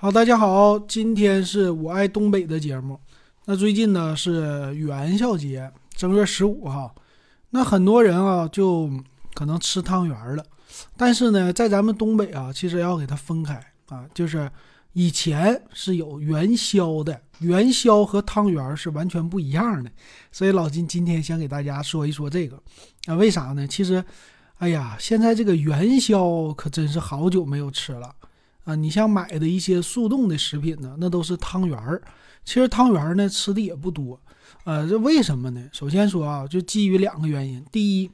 好，大家好，今天是我爱东北的节目。那最近呢是元宵节，正月十五哈。那很多人啊就可能吃汤圆了，但是呢，在咱们东北啊，其实要给它分开啊，就是以前是有元宵的，元宵和汤圆是完全不一样的。所以老金今天想给大家说一说这个啊，为啥呢？其实，哎呀，现在这个元宵可真是好久没有吃了。啊，你像买的一些速冻的食品呢，那都是汤圆儿。其实汤圆儿呢吃的也不多，呃，这为什么呢？首先说啊，就基于两个原因。第一，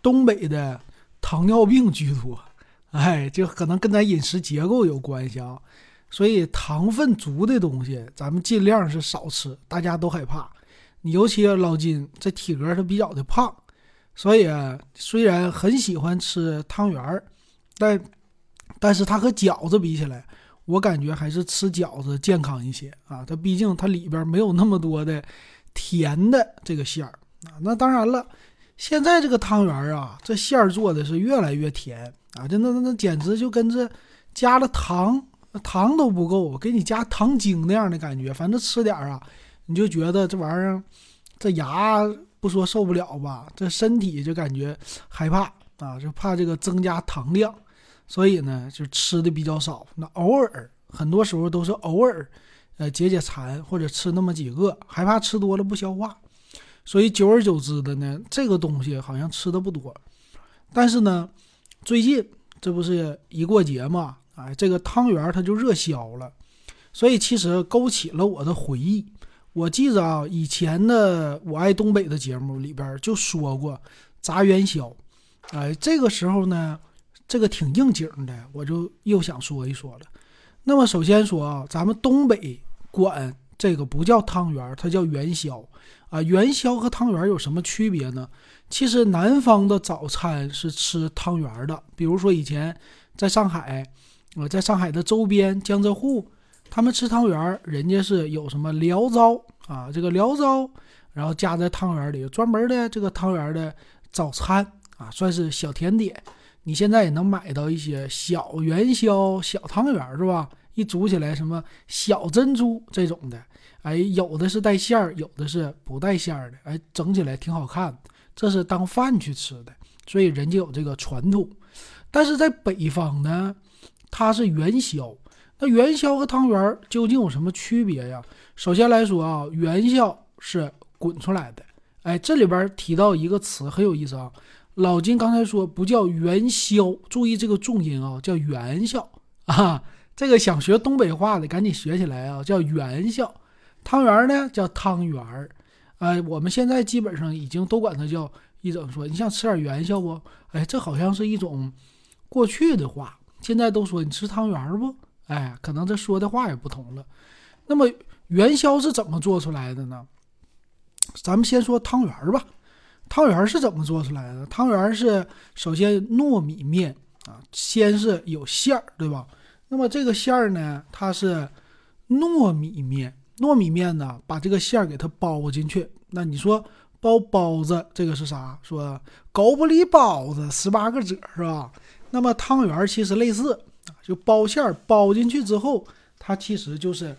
东北的糖尿病居多，哎，就可能跟咱饮食结构有关系啊。所以糖分足的东西，咱们尽量是少吃。大家都害怕，你尤其老金这体格他比较的胖，所以虽然很喜欢吃汤圆儿，但。但是它和饺子比起来，我感觉还是吃饺子健康一些啊。它毕竟它里边没有那么多的甜的这个馅儿啊。那当然了，现在这个汤圆啊，这馅儿做的是越来越甜啊，就那那那简直就跟这加了糖，糖都不够，给你加糖精那样的感觉。反正吃点儿啊，你就觉得这玩意儿，这牙不说受不了吧，这身体就感觉害怕啊，就怕这个增加糖量。所以呢，就吃的比较少。那偶尔，很多时候都是偶尔，呃，解解馋或者吃那么几个，害怕吃多了不消化。所以久而久之的呢，这个东西好像吃的不多。但是呢，最近这不是一过节嘛，哎，这个汤圆它就热销了。所以其实勾起了我的回忆。我记着啊，以前的《我爱东北》的节目里边就说过炸元宵。哎，这个时候呢。这个挺应景的，我就又想说一说了。那么首先说啊，咱们东北管这个不叫汤圆，它叫元宵啊。元宵和汤圆有什么区别呢？其实南方的早餐是吃汤圆的，比如说以前在上海，我在上海的周边江浙沪，他们吃汤圆，人家是有什么醪糟啊，这个醪糟，然后加在汤圆里，专门的这个汤圆的早餐啊，算是小甜点。你现在也能买到一些小元宵、小汤圆，是吧？一煮起来，什么小珍珠这种的，哎，有的是带馅儿，有的是不带馅儿的，哎，整起来挺好看。这是当饭去吃的，所以人家有这个传统。但是在北方呢，它是元宵。那元宵和汤圆究竟有什么区别呀？首先来说啊，元宵是滚出来的。哎，这里边提到一个词很有意思啊。老金刚才说不叫元宵，注意这个重音啊，叫元宵啊。这个想学东北话的赶紧学起来啊，叫元宵。汤圆呢叫汤圆儿，哎，我们现在基本上已经都管它叫一种说，你想吃点元宵不？哎，这好像是一种过去的话，现在都说你吃汤圆不？哎，可能这说的话也不同了。那么元宵是怎么做出来的呢？咱们先说汤圆吧。汤圆是怎么做出来的？汤圆是首先糯米面啊，先是有馅儿，对吧？那么这个馅儿呢，它是糯米面，糯米面呢，把这个馅儿给它包进去。那你说包包子这个是啥？说狗不理包子十八个褶是吧？那么汤圆其实类似啊，就包馅儿包进去之后，它其实就是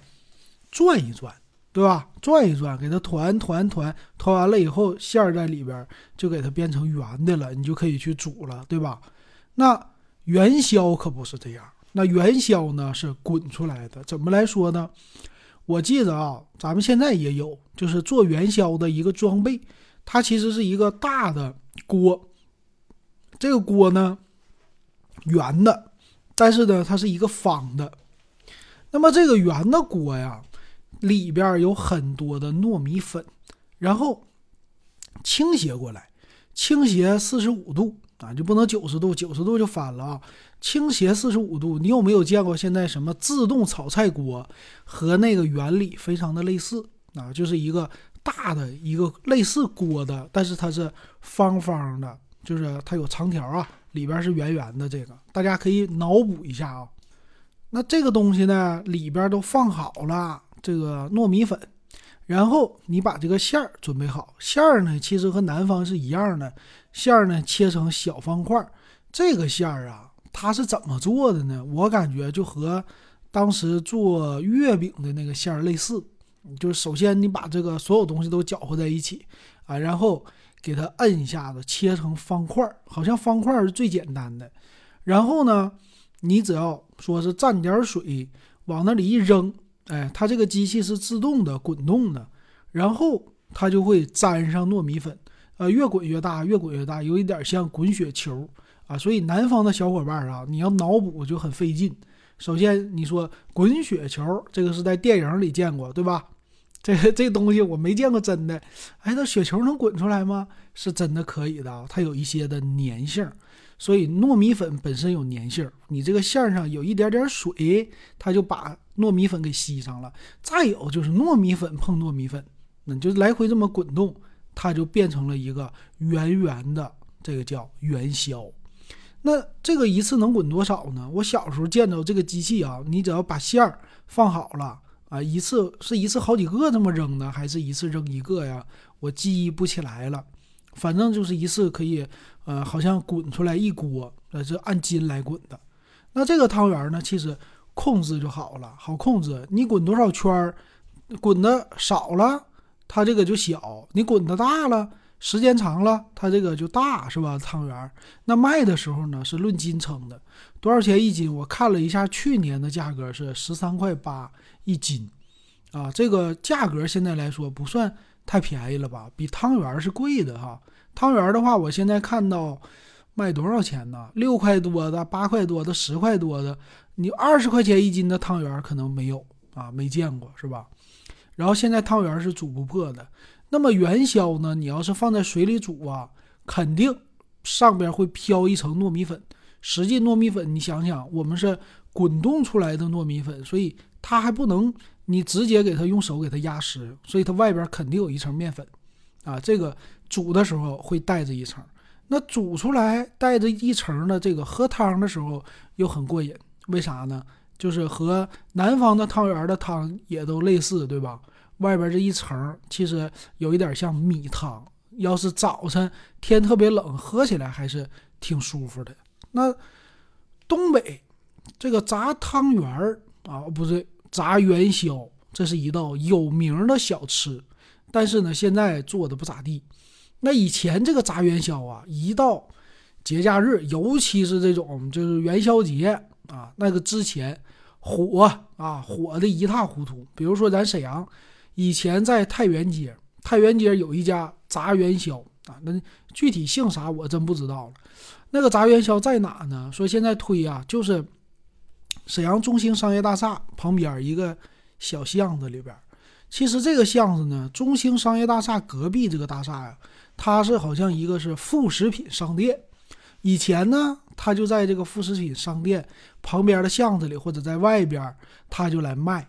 转一转。对吧？转一转，给它团团团团完了以后，馅儿在里边就给它变成圆的了，你就可以去煮了，对吧？那元宵可不是这样，那元宵呢是滚出来的。怎么来说呢？我记得啊，咱们现在也有，就是做元宵的一个装备，它其实是一个大的锅，这个锅呢圆的，但是呢它是一个方的。那么这个圆的锅呀。里边有很多的糯米粉，然后倾斜过来，倾斜四十五度啊，就不能九十度，九十度就翻了啊。倾斜四十五度，你有没有见过现在什么自动炒菜锅和那个原理非常的类似啊？就是一个大的一个类似锅的，但是它是方方的，就是它有长条啊，里边是圆圆的。这个大家可以脑补一下啊。那这个东西呢，里边都放好了。这个糯米粉，然后你把这个馅儿准备好。馅儿呢，其实和南方是一样的，馅儿呢切成小方块。这个馅儿啊，它是怎么做的呢？我感觉就和当时做月饼的那个馅儿类似，就是首先你把这个所有东西都搅和在一起啊，然后给它摁一下子，切成方块儿，好像方块儿是最简单的。然后呢，你只要说是蘸点水往那里一扔，哎，它这个机器是自动的滚动的，然后它就会粘上糯米粉，呃，越滚越大，越滚越大，有一点像滚雪球啊。所以南方的小伙伴啊，你要脑补就很费劲。首先你说滚雪球，这个是在电影里见过，对吧？这这东西我没见过真的。哎，那雪球能滚出来吗？是真的可以的，它有一些的粘性。所以糯米粉本身有粘性，你这个馅上有一点点水，它就把糯米粉给吸上了。再有就是糯米粉碰糯米粉，那就来回这么滚动，它就变成了一个圆圆的，这个叫元宵。那这个一次能滚多少呢？我小时候见着这个机器啊，你只要把馅儿放好了啊，一次是一次好几个这么扔呢，还是一次扔一个呀？我记忆不起来了，反正就是一次可以。呃，好像滚出来一锅，呃，是按斤来滚的。那这个汤圆呢，其实控制就好了，好控制。你滚多少圈儿，滚的少了，它这个就小；你滚的大了，时间长了，它这个就大，是吧？汤圆那卖的时候呢，是论斤称的，多少钱一斤？我看了一下，去年的价格是十三块八一斤，啊，这个价格现在来说不算太便宜了吧？比汤圆是贵的哈。汤圆的话，我现在看到卖多少钱呢？六块多的、八块多的、十块多的，你二十块钱一斤的汤圆可能没有啊，没见过是吧？然后现在汤圆是煮不破的。那么元宵呢？你要是放在水里煮啊，肯定上边会飘一层糯米粉。实际糯米粉，你想想，我们是滚动出来的糯米粉，所以它还不能你直接给它用手给它压实，所以它外边肯定有一层面粉啊，这个。煮的时候会带着一层，那煮出来带着一层的这个喝汤的时候又很过瘾，为啥呢？就是和南方的汤圆的汤也都类似，对吧？外边这一层其实有一点像米汤，要是早晨天特别冷，喝起来还是挺舒服的。那东北这个炸汤圆儿啊，不对，炸元宵，这是一道有名的小吃，但是呢，现在做的不咋地。那以前这个炸元宵啊，一到节假日，尤其是这种就是元宵节啊，那个之前火啊，火的一塌糊涂。比如说咱沈阳以前在太原街，太原街有一家炸元宵啊，那具体姓啥我真不知道了。那个炸元宵在哪呢？说现在推啊，就是沈阳中兴商业大厦旁边一个小巷子里边。其实这个巷子呢，中兴商业大厦隔壁这个大厦呀。它是好像一个是副食品商店，以前呢，他就在这个副食品商店旁边的巷子里或者在外边，他就来卖。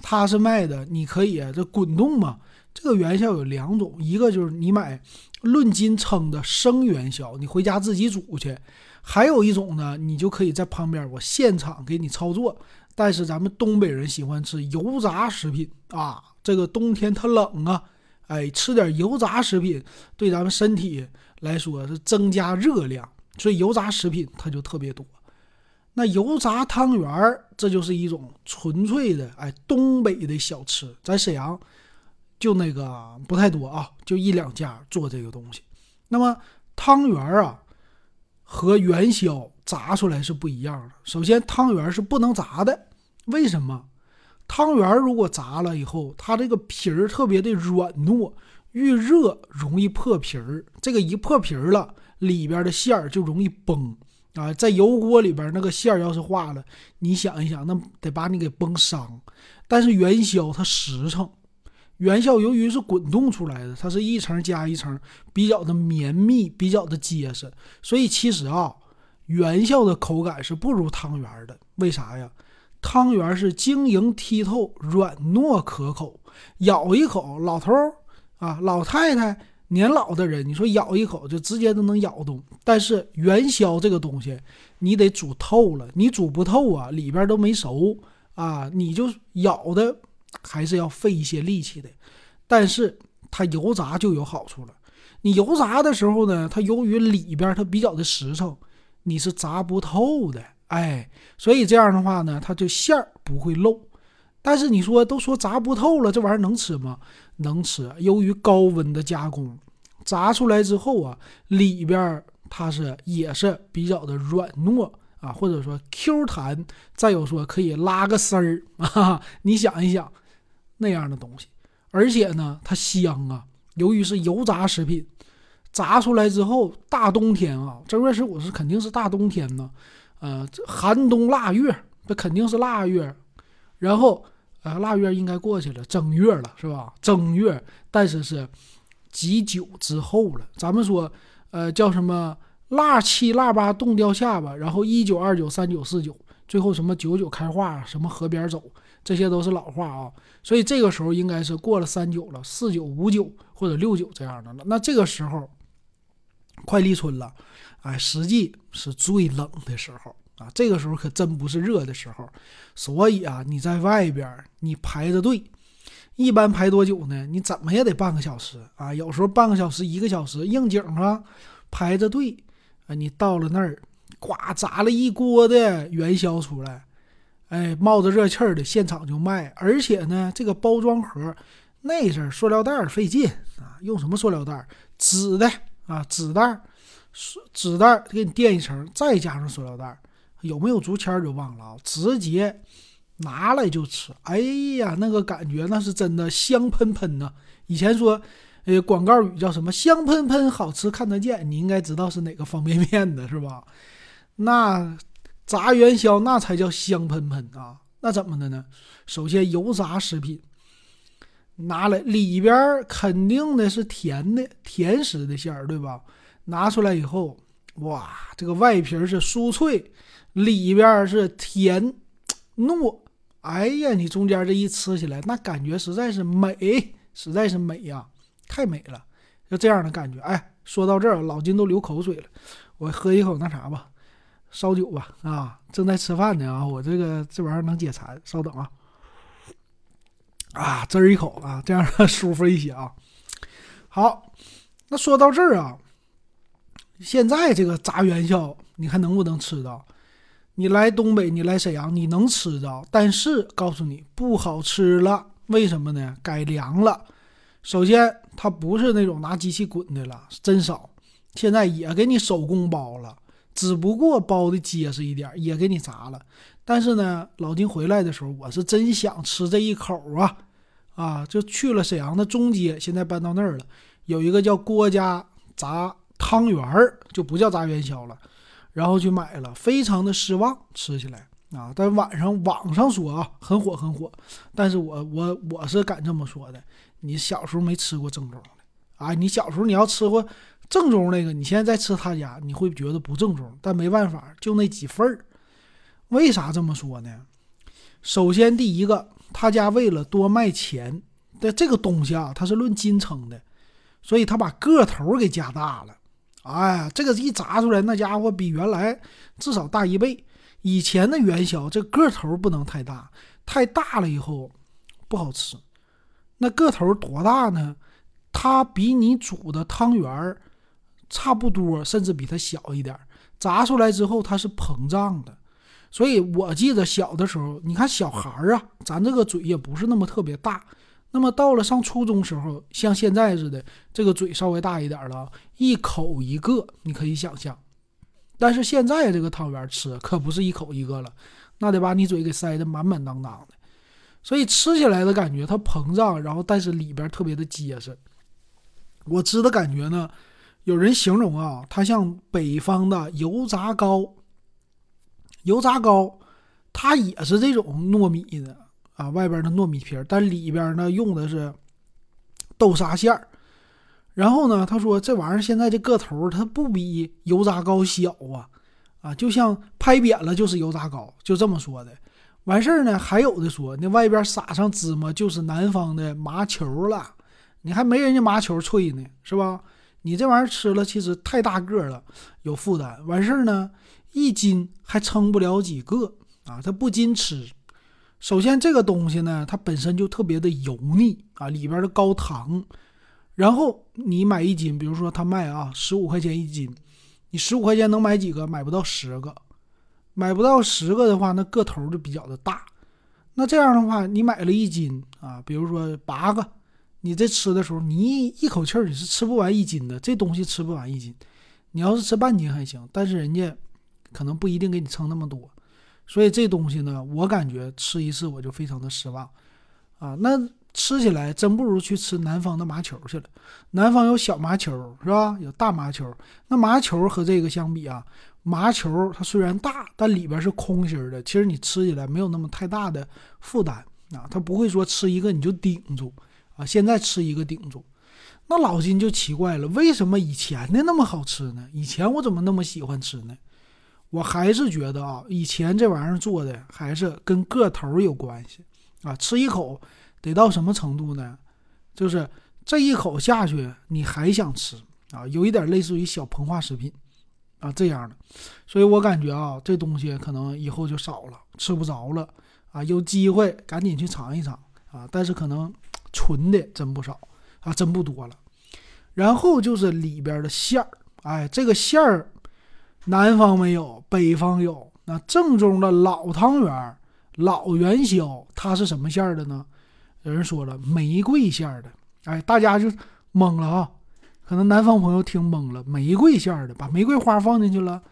他是卖的，你可以这滚动嘛。这个元宵有两种，一个就是你买论斤称的生元宵，你回家自己煮去；还有一种呢，你就可以在旁边我现场给你操作。但是咱们东北人喜欢吃油炸食品啊，这个冬天它冷啊。哎，吃点油炸食品对咱们身体来说是增加热量，所以油炸食品它就特别多。那油炸汤圆儿，这就是一种纯粹的哎东北的小吃，在沈阳就那个不太多啊，就一两家做这个东西。那么汤圆啊和元宵炸出来是不一样的。首先，汤圆是不能炸的，为什么？汤圆如果炸了以后，它这个皮儿特别的软糯，遇热容易破皮儿。这个一破皮儿了，里边的馅儿就容易崩啊！在油锅里边，那个馅儿要是化了，你想一想，那得把你给崩伤。但是元宵它实诚，元宵由于是滚动出来的，它是一层加一层，比较的绵密，比较的结实，所以其实啊，元宵的口感是不如汤圆的。为啥呀？汤圆是晶莹剔透、软糯可口，咬一口，老头儿啊、老太太、年老的人，你说咬一口就直接都能咬动。但是元宵这个东西，你得煮透了，你煮不透啊，里边都没熟啊，你就咬的还是要费一些力气的。但是它油炸就有好处了，你油炸的时候呢，它由于里边它比较的实诚，你是炸不透的。哎，所以这样的话呢，它就馅儿不会漏。但是你说都说炸不透了，这玩意儿能吃吗？能吃。由于高温的加工，炸出来之后啊，里边它是也是比较的软糯啊，或者说 Q 弹。再有说可以拉个丝儿啊，你想一想那样的东西，而且呢，它香啊。由于是油炸食品，炸出来之后，大冬天啊，正月十五是肯定是大冬天呢。呃，寒冬腊月，这肯定是腊月，然后，呃，腊月应该过去了，正月了，是吧？正月，但是是几九之后了。咱们说，呃，叫什么腊七腊八冻掉下巴，然后一九二九三九四九，最后什么九九开化，什么河边走，这些都是老话啊。所以这个时候应该是过了三九了，四九五九或者六九这样的了。那这个时候快立春了。哎，实际是最冷的时候啊！这个时候可真不是热的时候，所以啊，你在外边你排着队，一般排多久呢？你怎么也得半个小时啊！有时候半个小时、一个小时，应景啊，排着队啊，你到了那儿，呱炸了一锅的元宵出来，哎，冒着热气儿的，现场就卖，而且呢，这个包装盒那是塑料袋费劲啊，用什么塑料袋？纸的啊，纸袋。纸袋给你垫一层，再加上塑料袋，有没有竹签就忘了啊！直接拿来就吃，哎呀，那个感觉那是真的香喷喷呐！以前说，呃，广告语叫什么“香喷喷，好吃看得见”，你应该知道是哪个方便面的是吧？那炸元宵那才叫香喷喷啊！那怎么的呢？首先油炸食品拿来里边肯定的是甜的，甜食的馅儿，对吧？拿出来以后，哇，这个外皮是酥脆，里边是甜糯，哎呀，你中间这一吃起来，那感觉实在是美，实在是美呀，太美了，就这样的感觉。哎，说到这儿，老金都流口水了，我喝一口那啥吧，烧酒吧。啊，正在吃饭呢啊，我这个这玩意儿能解馋，稍等啊，啊，滋一口啊，这样 舒服一些啊。好，那说到这儿啊。现在这个炸元宵，你看能不能吃到？你来东北，你来沈阳，你能吃到，但是告诉你不好吃了。为什么呢？改良了。首先，它不是那种拿机器滚的了，真少。现在也给你手工包了，只不过包的结实一点，也给你炸了。但是呢，老金回来的时候，我是真想吃这一口啊啊！就去了沈阳的中街，现在搬到那儿了，有一个叫郭家炸。汤圆儿就不叫炸元宵了，然后去买了，非常的失望，吃起来啊。但晚上网上说啊，很火很火，但是我我我是敢这么说的，你小时候没吃过正宗的啊，你小时候你要吃过正宗那个，你现在再吃他家，你会觉得不正宗。但没办法，就那几份儿。为啥这么说呢？首先第一个，他家为了多卖钱的这个东西啊，它是论斤称的，所以他把个头给加大了。哎呀，这个一炸出来，那家伙比原来至少大一倍。以前的元宵，这个头不能太大，太大了以后不好吃。那个头多大呢？它比你煮的汤圆儿差不多，甚至比它小一点。炸出来之后，它是膨胀的。所以我记得小的时候，你看小孩儿啊，咱这个嘴也不是那么特别大。那么到了上初中时候，像现在似的，这个嘴稍微大一点了，一口一个，你可以想象。但是现在这个汤圆吃可不是一口一个了，那得把你嘴给塞得满满当当的，所以吃起来的感觉它膨胀，然后但是里边特别的结实。我吃的感觉呢，有人形容啊，它像北方的油炸糕。油炸糕，它也是这种糯米的。啊，外边的糯米皮儿，但里边呢用的是豆沙馅儿。然后呢，他说这玩意儿现在这个头它不比油炸糕小啊，啊，就像拍扁了就是油炸糕，就这么说的。完事儿呢，还有的说那外边撒上芝麻就是南方的麻球了，你还没人家麻球脆呢，是吧？你这玩意儿吃了其实太大个了，有负担。完事儿呢，一斤还撑不了几个啊，它不禁吃。首先，这个东西呢，它本身就特别的油腻啊，里边的高糖。然后你买一斤，比如说他卖啊十五块钱一斤，你十五块钱能买几个？买不到十个。买不到十个的话，那个头就比较的大。那这样的话，你买了一斤啊，比如说八个，你这吃的时候，你一口气儿你是吃不完一斤的，这东西吃不完一斤。你要是吃半斤还行，但是人家可能不一定给你称那么多。所以这东西呢，我感觉吃一次我就非常的失望啊。那吃起来真不如去吃南方的麻球去了。南方有小麻球是吧？有大麻球。那麻球和这个相比啊。麻球它虽然大，但里边是空心的。其实你吃起来没有那么太大的负担啊，它不会说吃一个你就顶住啊。现在吃一个顶住，那老金就奇怪了，为什么以前的那么好吃呢？以前我怎么那么喜欢吃呢？我还是觉得啊，以前这玩意儿做的还是跟个头有关系啊。吃一口得到什么程度呢？就是这一口下去你还想吃啊，有一点类似于小膨化食品。啊，这样的，所以我感觉啊，这东西可能以后就少了，吃不着了啊。有机会赶紧去尝一尝啊，但是可能纯的真不少啊，真不多了。然后就是里边的馅儿，哎，这个馅儿南方没有，北方有。那正宗的老汤圆、老元宵，它是什么馅儿的呢？有人说了，玫瑰馅儿的。哎，大家就懵了啊。可能南方朋友听懵了，玫瑰馅儿的，把玫瑰花放进去了，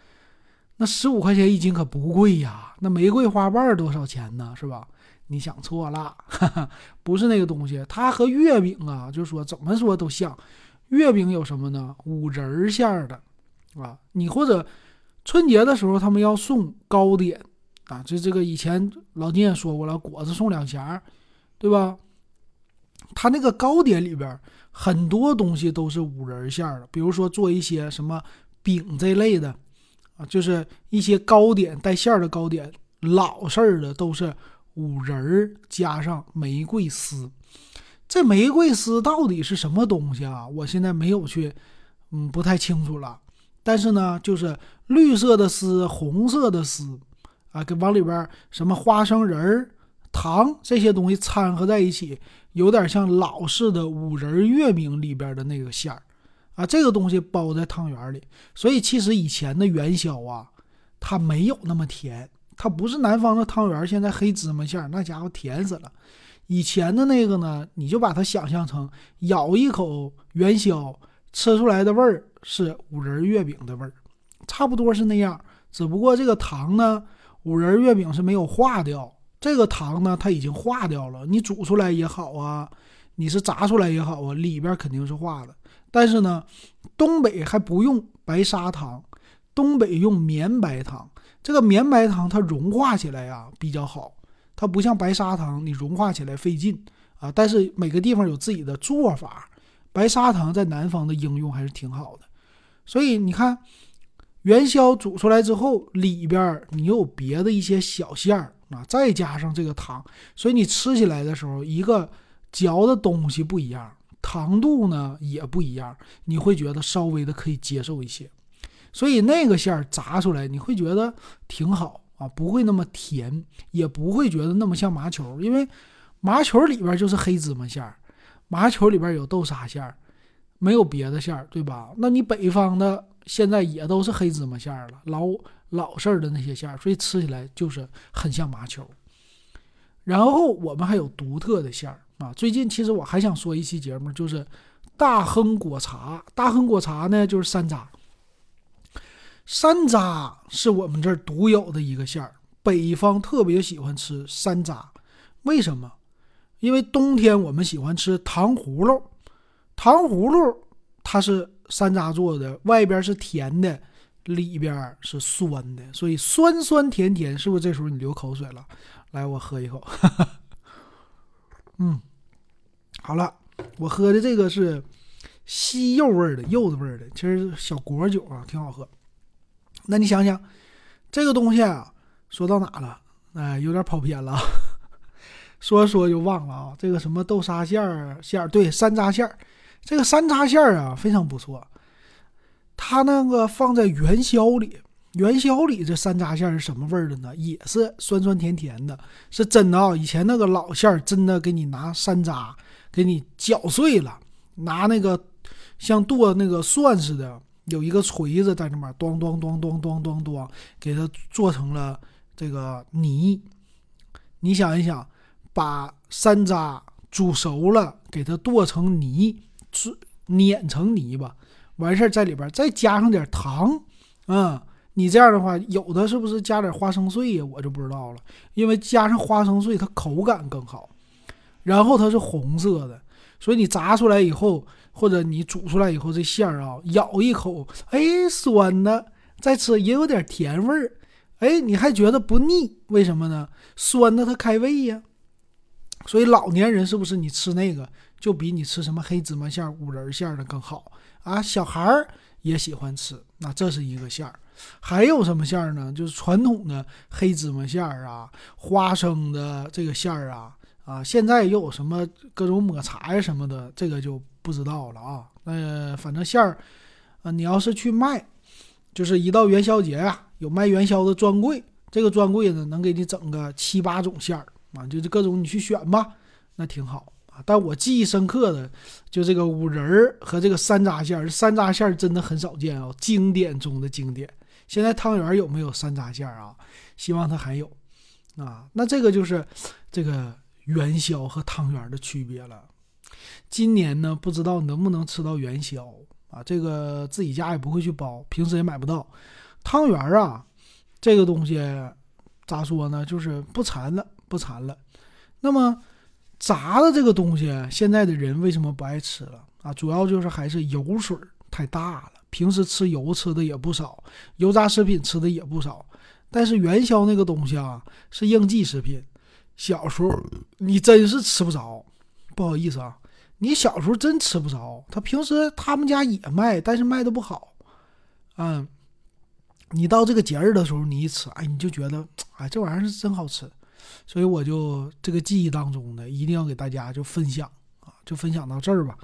那十五块钱一斤可不贵呀。那玫瑰花瓣多少钱呢？是吧？你想错了，哈哈，不是那个东西。它和月饼啊，就是说怎么说都像。月饼有什么呢？五仁馅儿的啊。你或者春节的时候他们要送糕点啊，这这个以前老金也说过了，果子送两匣，对吧？它那个糕点里边。很多东西都是五仁馅儿的，比如说做一些什么饼这类的，啊，就是一些糕点带馅儿的糕点，老式儿的都是五仁儿加上玫瑰丝。这玫瑰丝到底是什么东西啊？我现在没有去，嗯，不太清楚了。但是呢，就是绿色的丝，红色的丝，啊，给往里边什么花生仁儿、糖这些东西掺和在一起。有点像老式的五仁月饼里边的那个馅儿，啊，这个东西包在汤圆里，所以其实以前的元宵啊，它没有那么甜，它不是南方的汤圆，现在黑芝麻馅儿那家伙甜死了。以前的那个呢，你就把它想象成咬一口元宵，吃出来的味儿是五仁月饼的味儿，差不多是那样，只不过这个糖呢，五仁月饼是没有化掉。这个糖呢，它已经化掉了。你煮出来也好啊，你是炸出来也好啊，里边肯定是化的。但是呢，东北还不用白砂糖，东北用绵白糖。这个绵白糖它融化起来呀比较好，它不像白砂糖，你融化起来费劲啊。但是每个地方有自己的做法，白砂糖在南方的应用还是挺好的。所以你看，元宵煮出来之后，里边你有别的一些小馅儿。啊，再加上这个糖，所以你吃起来的时候，一个嚼的东西不一样，糖度呢也不一样，你会觉得稍微的可以接受一些。所以那个馅儿炸出来，你会觉得挺好啊，不会那么甜，也不会觉得那么像麻球，因为麻球里边就是黑芝麻馅儿，麻球里边有豆沙馅儿，没有别的馅儿，对吧？那你北方的现在也都是黑芝麻馅儿了，老。老式的那些馅儿，所以吃起来就是很像麻球。然后我们还有独特的馅儿啊。最近其实我还想说一期节目，就是大亨果茶。大亨果茶呢，就是山楂。山楂是我们这儿独有的一个馅儿，北方特别喜欢吃山楂。为什么？因为冬天我们喜欢吃糖葫芦，糖葫芦它是山楂做的，外边是甜的。里边是酸的，所以酸酸甜甜，是不是这时候你流口水了？来，我喝一口。嗯，好了，我喝的这个是西柚味儿的，柚子味儿的，其实小果酒啊，挺好喝。那你想想，这个东西啊，说到哪了？哎，有点跑偏了，说说就忘了啊。这个什么豆沙馅儿馅儿，对，山楂馅儿，这个山楂馅儿啊，非常不错。它那个放在元宵里，元宵里这山楂馅儿是什么味儿的呢？也是酸酸甜甜的，是真的啊！以前那个老馅儿真的给你拿山楂给你搅碎了，拿那个像剁那个蒜似的有一个锤子在那边咚咚咚咚咚咚咚，给它做成了这个泥。你想一想，把山楂煮熟了，给它剁成泥，碾成泥巴，完事儿在里边再加上点糖，啊，你这样的话，有的是不是加点花生碎呀？我就不知道了，因为加上花生碎，它口感更好。然后它是红色的，所以你炸出来以后，或者你煮出来以后，这馅儿啊，咬一口，哎，酸的，再吃也有点甜味儿，哎，你还觉得不腻？为什么呢？酸的它开胃呀。所以老年人是不是你吃那个就比你吃什么黑芝麻馅儿、五仁馅儿的更好啊？小孩儿也喜欢吃，那这是一个馅儿。还有什么馅儿呢？就是传统的黑芝麻馅儿啊，花生的这个馅儿啊。啊，现在又有什么各种抹茶呀什么的，这个就不知道了啊。那反正馅儿，啊，你要是去卖，就是一到元宵节呀，有卖元宵的专柜，这个专柜呢能给你整个七八种馅儿啊，就是各种你去选吧，那挺好啊。但我记忆深刻的就这个五仁儿和这个山楂馅儿，山楂馅儿真的很少见啊，经典中的经典。现在汤圆有没有山楂馅儿啊？希望它还有啊。那这个就是这个。元宵和汤圆的区别了。今年呢，不知道能不能吃到元宵啊？这个自己家也不会去包，平时也买不到。汤圆啊，这个东西咋说呢？就是不馋了，不馋了。那么炸的这个东西，现在的人为什么不爱吃了啊？主要就是还是油水太大了。平时吃油吃的也不少，油炸食品吃的也不少。但是元宵那个东西啊，是应季食品。小时候你真是吃不着，不好意思啊，你小时候真吃不着。他平时他们家也卖，但是卖的不好。嗯，你到这个节日的时候，你一吃，哎，你就觉得，哎，这玩意儿是真好吃。所以我就这个记忆当中的，一定要给大家就分享啊，就分享到这儿吧。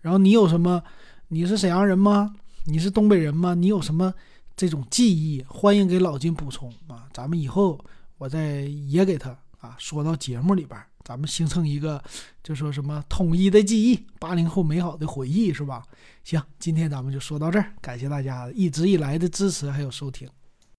然后你有什么？你是沈阳人吗？你是东北人吗？你有什么这种记忆？欢迎给老金补充啊，咱们以后我再也给他。啊，说到节目里边，咱们形成一个，就说什么统一的记忆，八零后美好的回忆，是吧？行，今天咱们就说到这儿，感谢大家一直以来的支持还有收听。